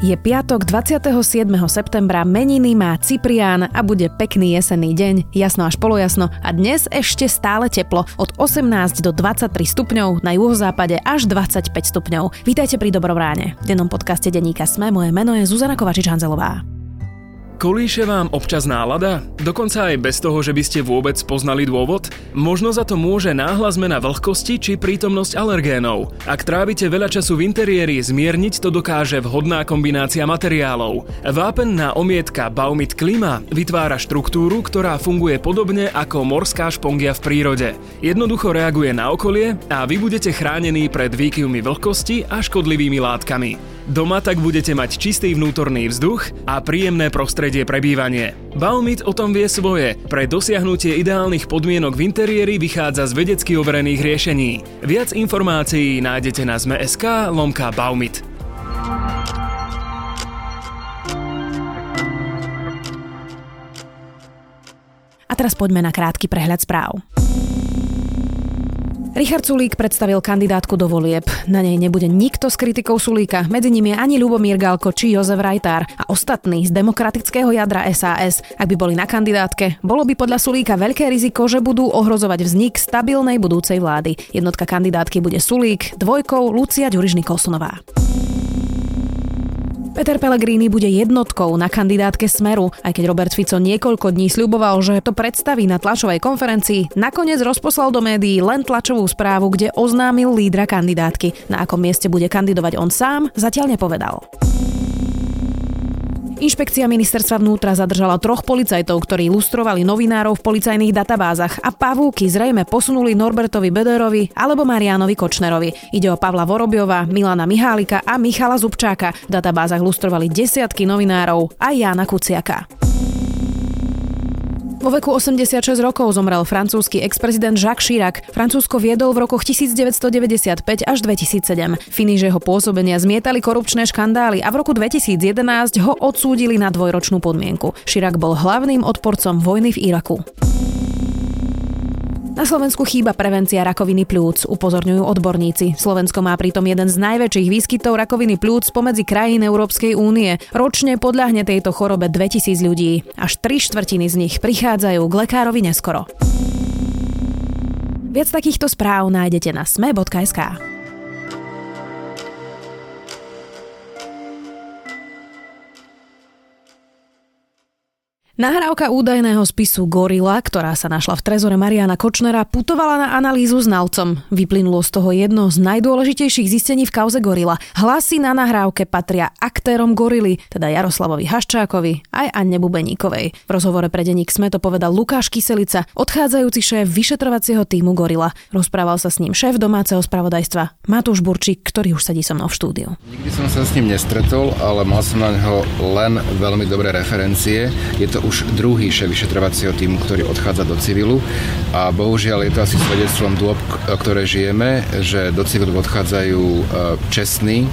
Je piatok 27. septembra, meniny má Cyprián a bude pekný jesenný deň, jasno až polojasno a dnes ešte stále teplo, od 18 do 23 stupňov, na juhozápade až 25 stupňov. Vítajte pri Dobrom ráne. V dennom podcaste Deníka Sme, moje meno je Zuzana Kovačič-Hanzelová. Kolíše vám občas nálada? Dokonca aj bez toho, že by ste vôbec poznali dôvod? Možno za to môže náhla zmena vlhkosti či prítomnosť alergénov. Ak trávite veľa času v interiéri, zmierniť to dokáže vhodná kombinácia materiálov. Vápen na omietka Baumit Klima vytvára štruktúru, ktorá funguje podobne ako morská špongia v prírode. Jednoducho reaguje na okolie a vy budete chránení pred výkyvmi vlhkosti a škodlivými látkami. Doma tak budete mať čistý vnútorný vzduch a príjemné prostredie pre bývanie. Baumit o tom vie svoje. Pre dosiahnutie ideálnych podmienok v interiéri vychádza z vedecky overených riešení. Viac informácií nájdete na zme.sk lomka Baumit. A teraz poďme na krátky prehľad správ. Richard Sulík predstavil kandidátku do volieb. Na nej nebude nikto s kritikou Sulíka, medzi nimi ani Ľubomír Galko či Jozef Rajtár a ostatní z demokratického jadra SAS. Ak by boli na kandidátke, bolo by podľa Sulíka veľké riziko, že budú ohrozovať vznik stabilnej budúcej vlády. Jednotka kandidátky bude Sulík, dvojkou Lucia Ďurižny Kolsonová. Peter Pellegrini bude jednotkou na kandidátke Smeru, aj keď Robert Fico niekoľko dní sľuboval, že to predstaví na tlačovej konferencii, nakoniec rozposlal do médií len tlačovú správu, kde oznámil lídra kandidátky. Na akom mieste bude kandidovať on sám, zatiaľ nepovedal. Inšpekcia ministerstva vnútra zadržala troch policajtov, ktorí lustrovali novinárov v policajných databázach a pavúky zrejme posunuli Norbertovi Bederovi alebo Marianovi Kočnerovi. Ide o Pavla Vorobiova, Milana Mihálika a Michala Zubčáka. V databázach lustrovali desiatky novinárov a Jana Kuciaka. Vo veku 86 rokov zomrel francúzsky ex-prezident Jacques Chirac. Francúzsko viedol v rokoch 1995 až 2007. Finiš jeho pôsobenia zmietali korupčné škandály a v roku 2011 ho odsúdili na dvojročnú podmienku. Chirac bol hlavným odporcom vojny v Iraku. Na Slovensku chýba prevencia rakoviny plúc, upozorňujú odborníci. Slovensko má pritom jeden z najväčších výskytov rakoviny plúc spomedzi krajín Európskej únie. Ročne podľahne tejto chorobe 2000 ľudí. Až tri štvrtiny z nich prichádzajú k lekárovi neskoro. Viac takýchto správ nájdete na sme.sk. Nahrávka údajného spisu Gorila, ktorá sa našla v trezore Mariana Kočnera, putovala na analýzu znalcom. Vyplynulo z toho jedno z najdôležitejších zistení v kauze Gorila. Hlasy na nahrávke patria aktérom Gorily, teda Jaroslavovi Haščákovi aj Anne Bubeníkovej. V rozhovore pre denník Sme to povedal Lukáš Kyselica, odchádzajúci šéf vyšetrovacieho týmu Gorila. Rozprával sa s ním šéf domáceho spravodajstva Matúš Burčík, ktorý už sedí so mnou v štúdiu. Nikdy som sa s ním nestretol, ale mal som na neho len veľmi dobré referencie. Je to už druhý šéf vyšetrovacieho týmu, ktorý odchádza do civilu a bohužiaľ je to asi svedectvom dôb, ktoré žijeme, že do civilu odchádzajú e, čestní,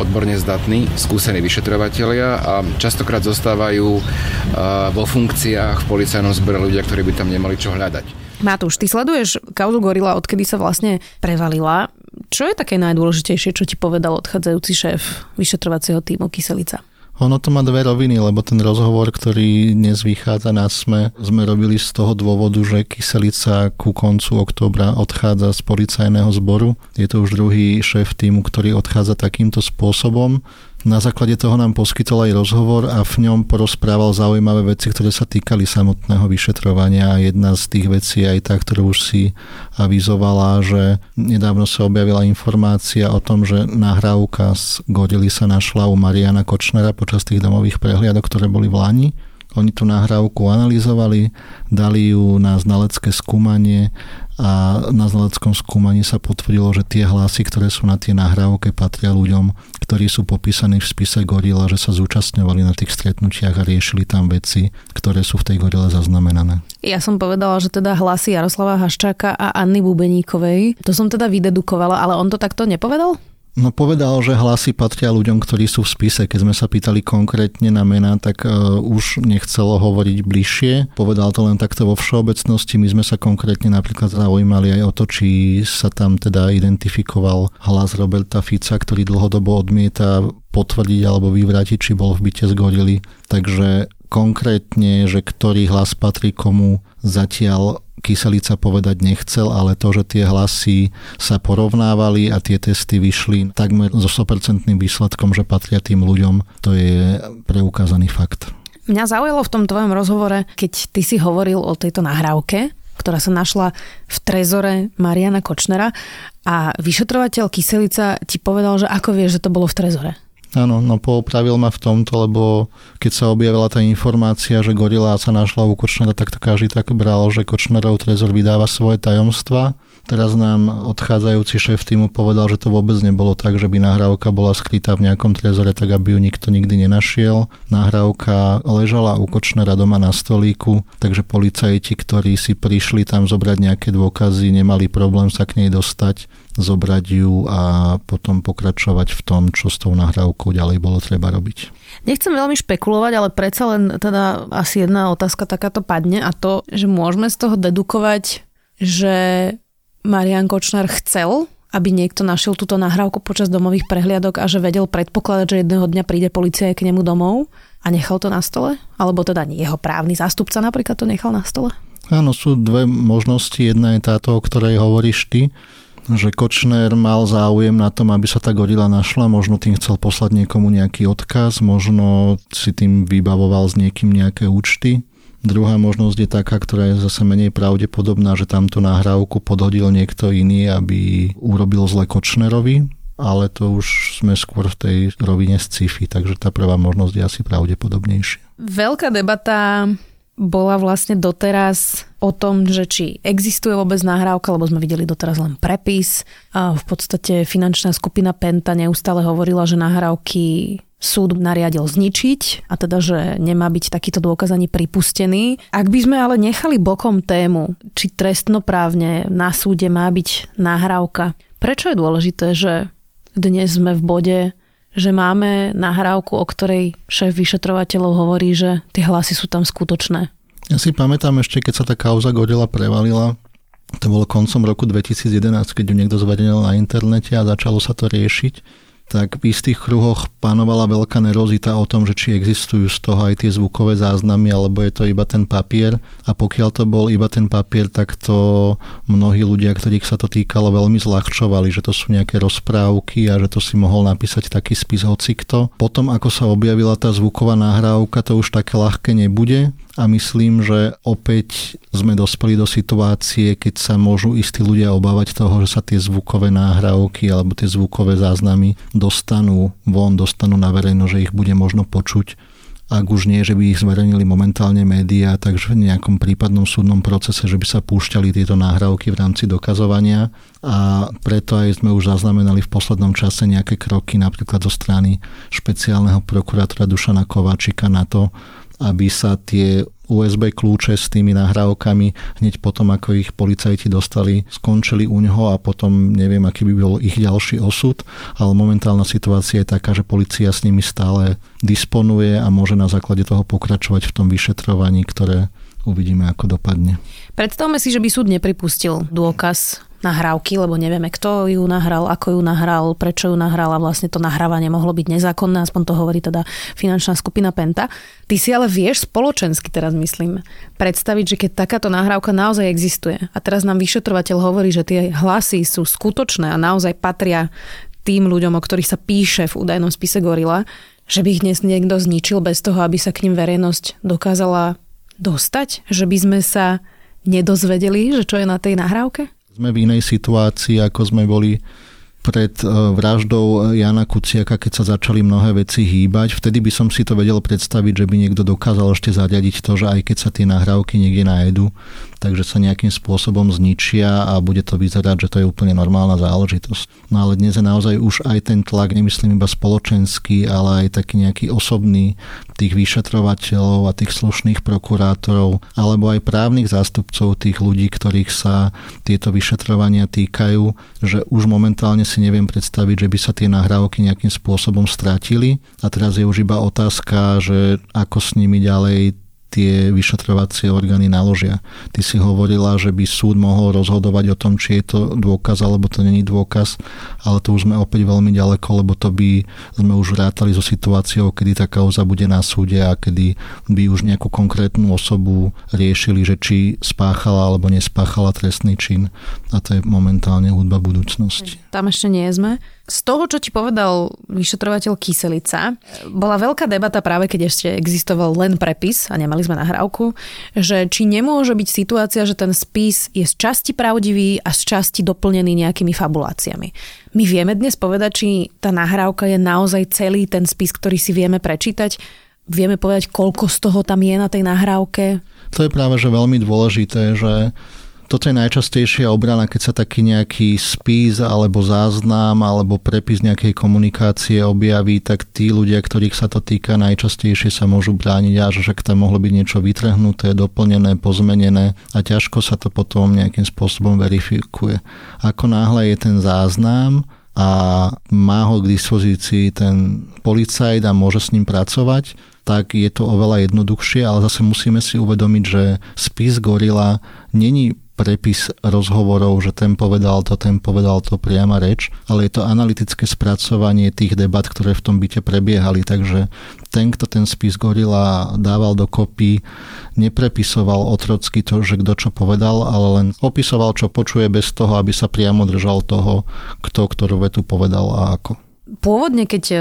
odborne zdatní, skúsení vyšetrovateľia a častokrát zostávajú e, vo funkciách v policajnom zbore ľudia, ktorí by tam nemali čo hľadať. Matúš, ty sleduješ kauzu Gorila, odkedy sa vlastne prevalila. Čo je také najdôležitejšie, čo ti povedal odchádzajúci šéf vyšetrovacieho týmu Kyselica? Ono to má dve roviny, lebo ten rozhovor, ktorý dnes vychádza na SME, sme robili z toho dôvodu, že Kyselica ku koncu októbra odchádza z policajného zboru. Je to už druhý šéf týmu, ktorý odchádza takýmto spôsobom. Na základe toho nám poskytol aj rozhovor a v ňom porozprával zaujímavé veci, ktoré sa týkali samotného vyšetrovania. Jedna z tých vecí aj tá, ktorú už si avizovala, že nedávno sa objavila informácia o tom, že nahrávka z Godily sa našla u Mariana Kočnera počas tých domových prehliadok, ktoré boli v Lani. Oni tú nahrávku analyzovali, dali ju na znalecké skúmanie a na znaleckom skúmaní sa potvrdilo, že tie hlasy, ktoré sú na tie nahrávke, patria ľuďom, ktorí sú popísaní v spise Gorila, že sa zúčastňovali na tých stretnutiach a riešili tam veci, ktoré sú v tej Gorile zaznamenané. Ja som povedala, že teda hlasy Jaroslava Haščáka a Anny Bubeníkovej, to som teda vydedukovala, ale on to takto nepovedal? No povedal, že hlasy patria ľuďom, ktorí sú v spise. Keď sme sa pýtali konkrétne na mená, tak uh, už nechcelo hovoriť bližšie. Povedal to len takto vo všeobecnosti. My sme sa konkrétne napríklad zaujímali aj o to, či sa tam teda identifikoval hlas Roberta Fica, ktorý dlhodobo odmieta potvrdiť alebo vyvrátiť, či bol v byte z gorily. Takže konkrétne, že ktorý hlas patrí komu, zatiaľ Kyselica povedať nechcel, ale to, že tie hlasy sa porovnávali a tie testy vyšli takmer so 100% výsledkom, že patria tým ľuďom, to je preukázaný fakt. Mňa zaujalo v tom tvojom rozhovore, keď ty si hovoril o tejto nahrávke, ktorá sa našla v trezore Mariana Kočnera a vyšetrovateľ Kyselica ti povedal, že ako vieš, že to bolo v trezore. Áno, no poopravil ma v tomto, lebo keď sa objavila tá informácia, že gorila sa našla u Kočnera, tak to každý tak bral, že Kočnerov trezor vydáva svoje tajomstva. Teraz nám odchádzajúci šéf týmu povedal, že to vôbec nebolo tak, že by nahrávka bola skrytá v nejakom trezore, tak aby ju nikto nikdy nenašiel. Nahrávka ležala u Kočnera doma na stolíku, takže policajti, ktorí si prišli tam zobrať nejaké dôkazy, nemali problém sa k nej dostať zobrať ju a potom pokračovať v tom, čo s tou nahrávkou ďalej bolo treba robiť. Nechcem veľmi špekulovať, ale predsa len teda asi jedna otázka takáto padne a to, že môžeme z toho dedukovať, že Marian Kočner chcel, aby niekto našiel túto nahrávku počas domových prehliadok a že vedel predpokladať, že jedného dňa príde policia k nemu domov a nechal to na stole? Alebo teda jeho právny zástupca napríklad to nechal na stole? Áno, sú dve možnosti. Jedna je táto, o ktorej hovoríš ty, že Kočner mal záujem na tom, aby sa tá gorila našla, možno tým chcel poslať niekomu nejaký odkaz, možno si tým vybavoval s niekým nejaké účty. Druhá možnosť je taká, ktorá je zase menej pravdepodobná, že tamto nahrávku podhodil niekto iný, aby urobil zle Kočnerovi, ale to už sme skôr v tej rovine sci-fi, takže tá prvá možnosť je asi pravdepodobnejšia. Veľká debata bola vlastne doteraz o tom, že či existuje vôbec nahrávka, lebo sme videli doteraz len prepis. A v podstate finančná skupina Penta neustále hovorila, že nahrávky súd nariadil zničiť a teda, že nemá byť takýto dôkaz ani pripustený. Ak by sme ale nechali bokom tému, či trestnoprávne na súde má byť nahrávka, prečo je dôležité, že dnes sme v bode, že máme nahrávku, o ktorej šéf vyšetrovateľov hovorí, že tie hlasy sú tam skutočné. Ja si pamätám ešte, keď sa tá kauza Godela prevalila, to bolo koncom roku 2011, keď ju niekto zverejnil na internete a začalo sa to riešiť tak v istých kruhoch panovala veľká nerozita o tom, že či existujú z toho aj tie zvukové záznamy, alebo je to iba ten papier. A pokiaľ to bol iba ten papier, tak to mnohí ľudia, ktorých sa to týkalo, veľmi zľahčovali, že to sú nejaké rozprávky a že to si mohol napísať taký spis hocikto. Potom, ako sa objavila tá zvuková nahrávka, to už také ľahké nebude a myslím, že opäť sme dospeli do situácie, keď sa môžu istí ľudia obávať toho, že sa tie zvukové náhrávky alebo tie zvukové záznamy dostanú von, dostanú na verejno, že ich bude možno počuť. Ak už nie, že by ich zverejnili momentálne médiá, takže v nejakom prípadnom súdnom procese, že by sa púšťali tieto náhrávky v rámci dokazovania a preto aj sme už zaznamenali v poslednom čase nejaké kroky napríklad zo strany špeciálneho prokurátora Dušana Kováčika na to, aby sa tie USB kľúče s tými nahrávkami hneď potom, ako ich policajti dostali, skončili u neho a potom neviem, aký by bol ich ďalší osud, ale momentálna situácia je taká, že policia s nimi stále disponuje a môže na základe toho pokračovať v tom vyšetrovaní, ktoré uvidíme, ako dopadne. Predstavme si, že by súd nepripustil dôkaz nahrávky, lebo nevieme, kto ju nahral, ako ju nahral, prečo ju nahral a vlastne to nahrávanie mohlo byť nezákonné, aspoň to hovorí teda finančná skupina Penta. Ty si ale vieš spoločensky teraz myslím predstaviť, že keď takáto nahrávka naozaj existuje a teraz nám vyšetrovateľ hovorí, že tie hlasy sú skutočné a naozaj patria tým ľuďom, o ktorých sa píše v údajnom spise Gorila, že by ich dnes niekto zničil bez toho, aby sa k ním verejnosť dokázala dostať? Že by sme sa nedozvedeli, že čo je na tej nahrávke? Sme v inej situácii, ako sme boli pred e, vraždou Jana Kuciaka, keď sa začali mnohé veci hýbať. Vtedy by som si to vedel predstaviť, že by niekto dokázal ešte zariadiť to, že aj keď sa tie nahrávky niekde nájdu, takže sa nejakým spôsobom zničia a bude to vyzerať, že to je úplne normálna záležitosť. No ale dnes je naozaj už aj ten tlak, nemyslím iba spoločenský, ale aj taký nejaký osobný tých vyšetrovateľov a tých slušných prokurátorov, alebo aj právnych zástupcov tých ľudí, ktorých sa tieto vyšetrovania týkajú, že už momentálne si neviem predstaviť, že by sa tie nahrávky nejakým spôsobom strátili. A teraz je už iba otázka, že ako s nimi ďalej tie vyšetrovacie orgány naložia. Ty si hovorila, že by súd mohol rozhodovať o tom, či je to dôkaz alebo to není dôkaz, ale to už sme opäť veľmi ďaleko, lebo to by sme už rátali so situáciou, kedy tá kauza bude na súde a kedy by už nejakú konkrétnu osobu riešili, že či spáchala alebo nespáchala trestný čin. A to je momentálne hudba budúcnosti. Tam ešte nie sme. Z toho, čo ti povedal vyšetrovateľ Kyselica, bola veľká debata práve, keď ešte existoval len prepis a nemali sme nahrávku, že či nemôže byť situácia, že ten spis je z časti pravdivý a z časti doplnený nejakými fabuláciami. My vieme dnes povedať, či tá nahrávka je naozaj celý ten spis, ktorý si vieme prečítať. Vieme povedať, koľko z toho tam je na tej nahrávke? To je práve že veľmi dôležité, že toto je najčastejšia obrana, keď sa taký nejaký spis alebo záznam alebo prepis nejakej komunikácie objaví, tak tí ľudia, ktorých sa to týka, najčastejšie sa môžu brániť a že tam mohlo byť niečo vytrhnuté, doplnené, pozmenené a ťažko sa to potom nejakým spôsobom verifikuje. Ako náhle je ten záznam, a má ho k dispozícii ten policajt a môže s ním pracovať, tak je to oveľa jednoduchšie, ale zase musíme si uvedomiť, že spis Gorila není prepis rozhovorov, že ten povedal to, ten povedal to priama reč, ale je to analytické spracovanie tých debat, ktoré v tom byte prebiehali. Takže ten, kto ten spis Gorila dával do kopy, neprepisoval otrocky to, že kto čo povedal, ale len opisoval, čo počuje bez toho, aby sa priamo držal toho, kto ktorú vetu povedal a ako. Pôvodne, keď e,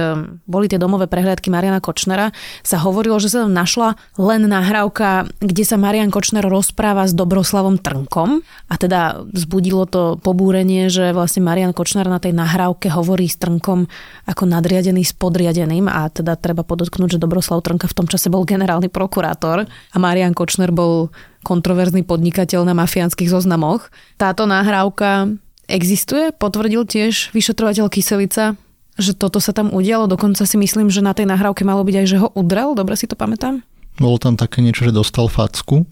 boli tie domové prehliadky Mariana Kočnera, sa hovorilo, že sa tam našla len nahrávka, kde sa Marian Kočner rozpráva s Dobroslavom Trnkom. A teda vzbudilo to pobúrenie, že vlastne Marian Kočner na tej nahrávke hovorí s Trnkom ako nadriadený s podriadeným. A teda treba podotknúť, že Dobroslav Trnka v tom čase bol generálny prokurátor a Marian Kočner bol kontroverzný podnikateľ na mafiánskych zoznamoch. Táto nahrávka existuje, potvrdil tiež vyšetrovateľ Kyselica že toto sa tam udialo. Dokonca si myslím, že na tej nahrávke malo byť aj, že ho udrel. Dobre si to pamätám? Bolo tam také niečo, že dostal facku.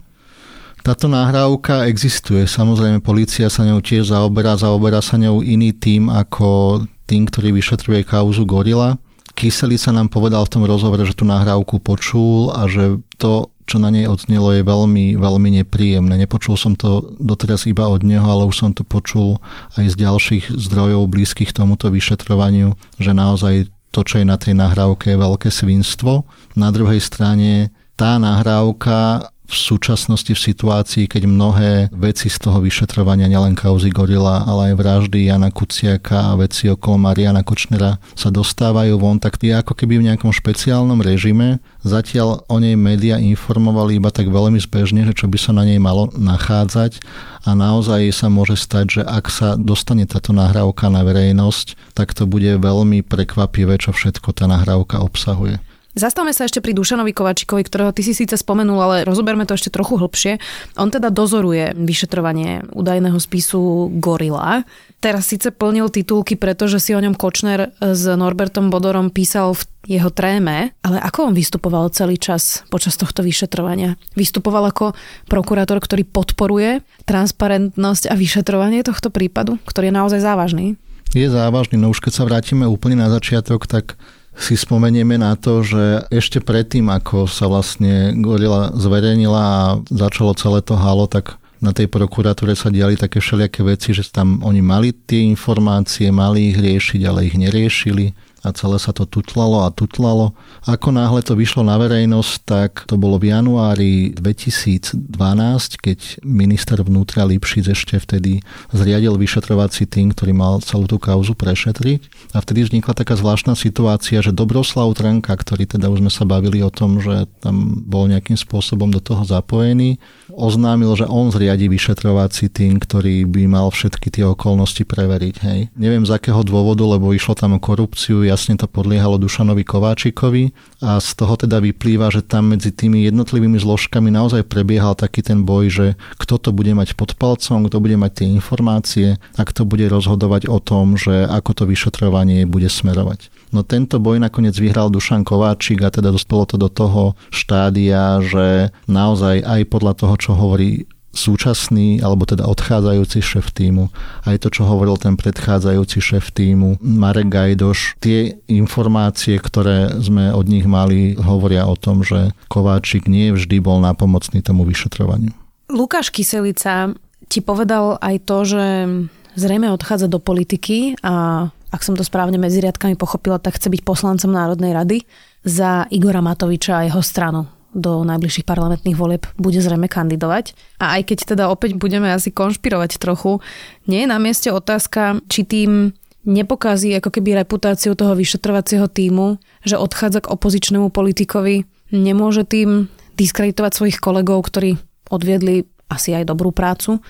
Táto nahrávka existuje. Samozrejme, policia sa ňou tiež zaoberá. Zaoberá sa ňou iný tým ako tým, ktorý vyšetruje kauzu Gorila. Kyselica nám povedal v tom rozhovore, že tú nahrávku počul a že to čo na nej odznelo, je veľmi, veľmi nepríjemné. Nepočul som to doteraz iba od neho, ale už som to počul aj z ďalších zdrojov blízkych tomuto vyšetrovaniu, že naozaj to, čo je na tej nahrávke, je veľké svinstvo. Na druhej strane tá nahrávka v súčasnosti v situácii, keď mnohé veci z toho vyšetrovania, nielen kauzy Gorila, ale aj vraždy Jana Kuciaka a veci okolo Mariana Kočnera sa dostávajú von, tak je ako keby v nejakom špeciálnom režime. Zatiaľ o nej média informovali iba tak veľmi zbežne, že čo by sa na nej malo nachádzať a naozaj sa môže stať, že ak sa dostane táto nahrávka na verejnosť, tak to bude veľmi prekvapivé, čo všetko tá nahrávka obsahuje. Zastavme sa ešte pri Dušanovi Kovačikovi, ktorého ty si síce spomenul, ale rozoberme to ešte trochu hlbšie. On teda dozoruje vyšetrovanie údajného spisu Gorila. Teraz síce plnil titulky, pretože si o ňom Kočner s Norbertom Bodorom písal v jeho tréme, ale ako on vystupoval celý čas počas tohto vyšetrovania? Vystupoval ako prokurátor, ktorý podporuje transparentnosť a vyšetrovanie tohto prípadu, ktorý je naozaj závažný? Je závažný, no už keď sa vrátime úplne na začiatok, tak si spomenieme na to, že ešte predtým, ako sa vlastne Gorila zverejnila a začalo celé to halo, tak na tej prokuratúre sa diali také všelijaké veci, že tam oni mali tie informácie, mali ich riešiť, ale ich neriešili a celé sa to tutlalo a tutlalo. Ako náhle to vyšlo na verejnosť, tak to bolo v januári 2012, keď minister vnútra Lipšic ešte vtedy zriadil vyšetrovací tým, ktorý mal celú tú kauzu prešetriť. A vtedy vznikla taká zvláštna situácia, že Dobroslav Trnka, ktorý teda už sme sa bavili o tom, že tam bol nejakým spôsobom do toho zapojený, oznámil, že on zriadi vyšetrovací tým, ktorý by mal všetky tie okolnosti preveriť. Hej. Neviem z akého dôvodu, lebo išlo tam o korupciu, jasne to podliehalo Dušanovi Kováčikovi a z toho teda vyplýva, že tam medzi tými jednotlivými zložkami naozaj prebiehal taký ten boj, že kto to bude mať pod palcom, kto bude mať tie informácie a kto bude rozhodovať o tom, že ako to vyšetrovanie bude smerovať. No tento boj nakoniec vyhral Dušan Kováčik a teda dospelo to do toho štádia, že naozaj aj podľa toho, čo hovorí súčasný, alebo teda odchádzajúci šéf týmu, aj to, čo hovoril ten predchádzajúci šéf týmu, Marek Gajdoš, tie informácie, ktoré sme od nich mali, hovoria o tom, že Kováčik nie vždy bol napomocný tomu vyšetrovaniu. Lukáš Kyselica ti povedal aj to, že zrejme odchádza do politiky a ak som to správne medzi riadkami pochopila, tak chce byť poslancom Národnej rady za Igora Matoviča a jeho stranu. Do najbližších parlamentných volieb bude zrejme kandidovať. A aj keď teda opäť budeme asi konšpirovať trochu, nie je na mieste otázka, či tým nepokazí ako keby reputáciu toho vyšetrovacieho týmu, že odchádza k opozičnému politikovi, nemôže tým diskreditovať svojich kolegov, ktorí odviedli asi aj dobrú prácu,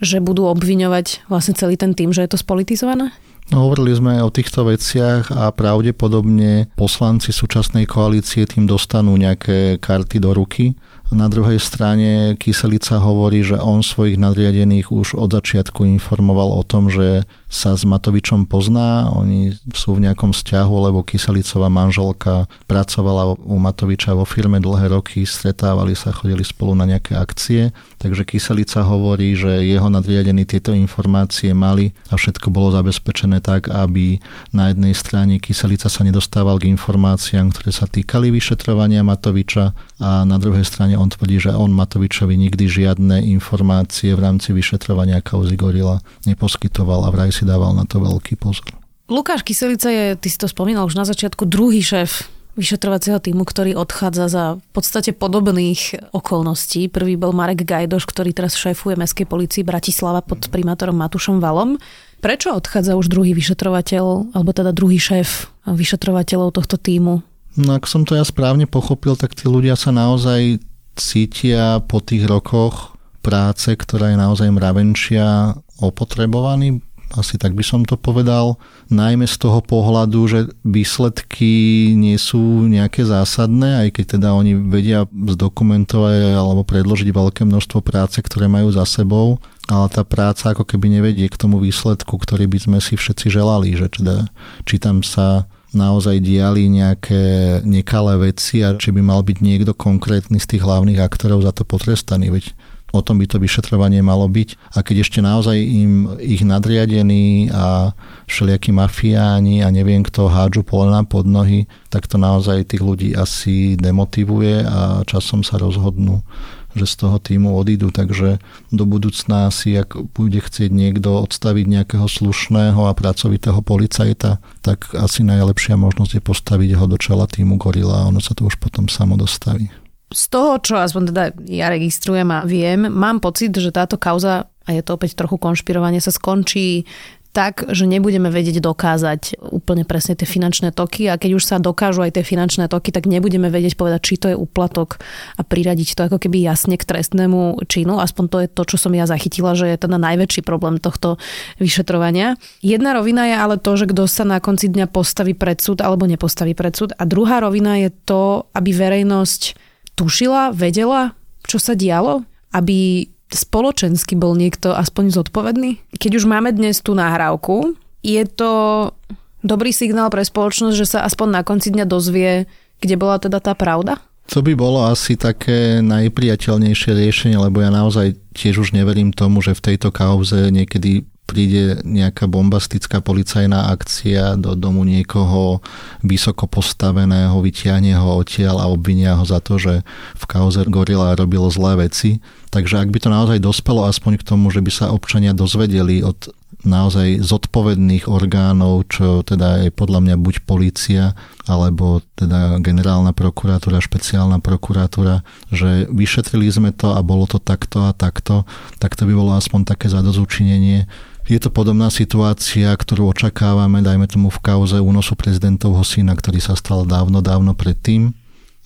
že budú obviňovať vlastne celý ten tým, že je to spolitizované? No, hovorili sme o týchto veciach a pravdepodobne poslanci súčasnej koalície tým dostanú nejaké karty do ruky na druhej strane Kyselica hovorí, že on svojich nadriadených už od začiatku informoval o tom, že sa s Matovičom pozná, oni sú v nejakom vzťahu, lebo Kyselicová manželka pracovala u Matoviča vo firme dlhé roky, stretávali sa, chodili spolu na nejaké akcie, takže Kyselica hovorí, že jeho nadriadení tieto informácie mali a všetko bolo zabezpečené tak, aby na jednej strane Kyselica sa nedostával k informáciám, ktoré sa týkali vyšetrovania Matoviča a na druhej strane on tvrdí, že on Matovičovi nikdy žiadne informácie v rámci vyšetrovania kauzy Gorila neposkytoval a vraj si dával na to veľký pozor. Lukáš Kyselica je, ty si to spomínal už na začiatku, druhý šéf vyšetrovacieho týmu, ktorý odchádza za v podstate podobných okolností. Prvý bol Marek Gajdoš, ktorý teraz šéfuje Mestskej policii Bratislava pod primátorom Matušom Valom. Prečo odchádza už druhý vyšetrovateľ, alebo teda druhý šéf vyšetrovateľov tohto týmu? No ak som to ja správne pochopil, tak tí ľudia sa naozaj cítia po tých rokoch práce, ktorá je naozaj mravenčia, opotrebovaní, asi tak by som to povedal, najmä z toho pohľadu, že výsledky nie sú nejaké zásadné, aj keď teda oni vedia zdokumentovať alebo predložiť veľké množstvo práce, ktoré majú za sebou, ale tá práca ako keby nevedie k tomu výsledku, ktorý by sme si všetci želali, že teda, či tam sa naozaj diali nejaké nekalé veci a či by mal byť niekto konkrétny z tých hlavných aktorov za to potrestaný. Veď o tom by to vyšetrovanie malo byť. A keď ešte naozaj im ich nadriadení a všelijakí mafiáni a neviem kto hádžu polena pod nohy, tak to naozaj tých ľudí asi demotivuje a časom sa rozhodnú že z toho týmu odídu, takže do budúcna si, ak bude chcieť niekto odstaviť nejakého slušného a pracovitého policajta, tak asi najlepšia možnosť je postaviť ho do čela týmu Gorila a ono sa to už potom samo dostaví. Z toho, čo aspoň teda ja registrujem a viem, mám pocit, že táto kauza a je to opäť trochu konšpirovanie, sa skončí tak, že nebudeme vedieť dokázať úplne presne tie finančné toky a keď už sa dokážu aj tie finančné toky, tak nebudeme vedieť povedať, či to je úplatok a priradiť to ako keby jasne k trestnému činu. Aspoň to je to, čo som ja zachytila, že je teda najväčší problém tohto vyšetrovania. Jedna rovina je ale to, že kto sa na konci dňa postaví pred súd alebo nepostaví pred súd a druhá rovina je to, aby verejnosť tušila, vedela, čo sa dialo, aby spoločensky bol niekto aspoň zodpovedný? Keď už máme dnes tú nahrávku, je to dobrý signál pre spoločnosť, že sa aspoň na konci dňa dozvie, kde bola teda tá pravda? To by bolo asi také najpriateľnejšie riešenie, lebo ja naozaj tiež už neverím tomu, že v tejto kauze niekedy príde nejaká bombastická policajná akcia do domu niekoho vysoko postaveného, vyťahne ho odtiaľ a obvinia ho za to, že v kauze Gorila robil zlé veci. Takže ak by to naozaj dospelo aspoň k tomu, že by sa občania dozvedeli od naozaj zodpovedných orgánov, čo teda je podľa mňa buď policia, alebo teda generálna prokuratúra, špeciálna prokuratúra, že vyšetrili sme to a bolo to takto a takto, tak to by bolo aspoň také zadozučinenie, je to podobná situácia, ktorú očakávame, dajme tomu v kauze únosu prezidentovho syna, ktorý sa stal dávno, dávno predtým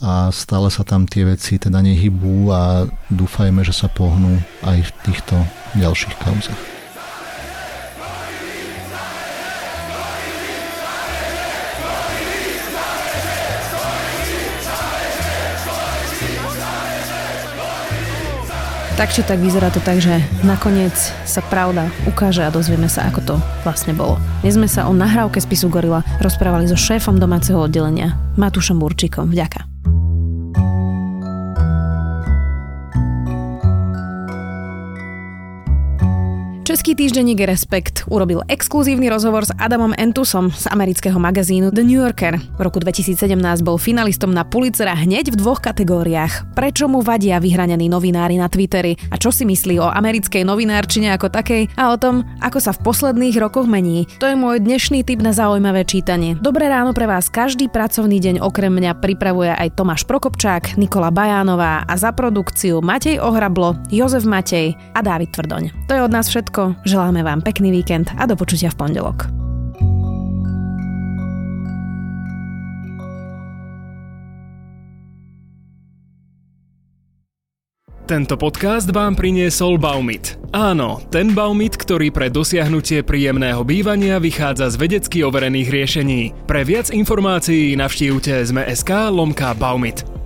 a stále sa tam tie veci teda nehybú a dúfajme, že sa pohnú aj v týchto ďalších kauzach. Tak či tak vyzerá to tak, že nakoniec sa pravda ukáže a dozvieme sa, ako to vlastne bolo. Dnes sme sa o nahrávke spisu Gorila rozprávali so šéfom domáceho oddelenia Matúšom Burčíkom. Vďaka. Týždenník Respekt urobil exkluzívny rozhovor s Adamom Entusom z amerického magazínu The New Yorker. V roku 2017 bol finalistom na Pulitzera hneď v dvoch kategóriách. Prečo mu vadia vyhranení novinári na Twitteri a čo si myslí o americkej novinárčine ako takej a o tom, ako sa v posledných rokoch mení. To je môj dnešný tip na zaujímavé čítanie. Dobré ráno pre vás každý pracovný deň okrem mňa pripravuje aj Tomáš Prokopčák, Nikola Bajánová a za produkciu Matej Ohrablo, Jozef Matej a Dávid Tvrdoň. To je od nás všetko, želáme vám pekný víkend a do počutia v pondelok. Tento podcast vám priniesol Baumit. Áno, ten Baumit, ktorý pre dosiahnutie príjemného bývania vychádza z vedecky overených riešení. Pre viac informácií navštívte zme.sk lomka Baumit.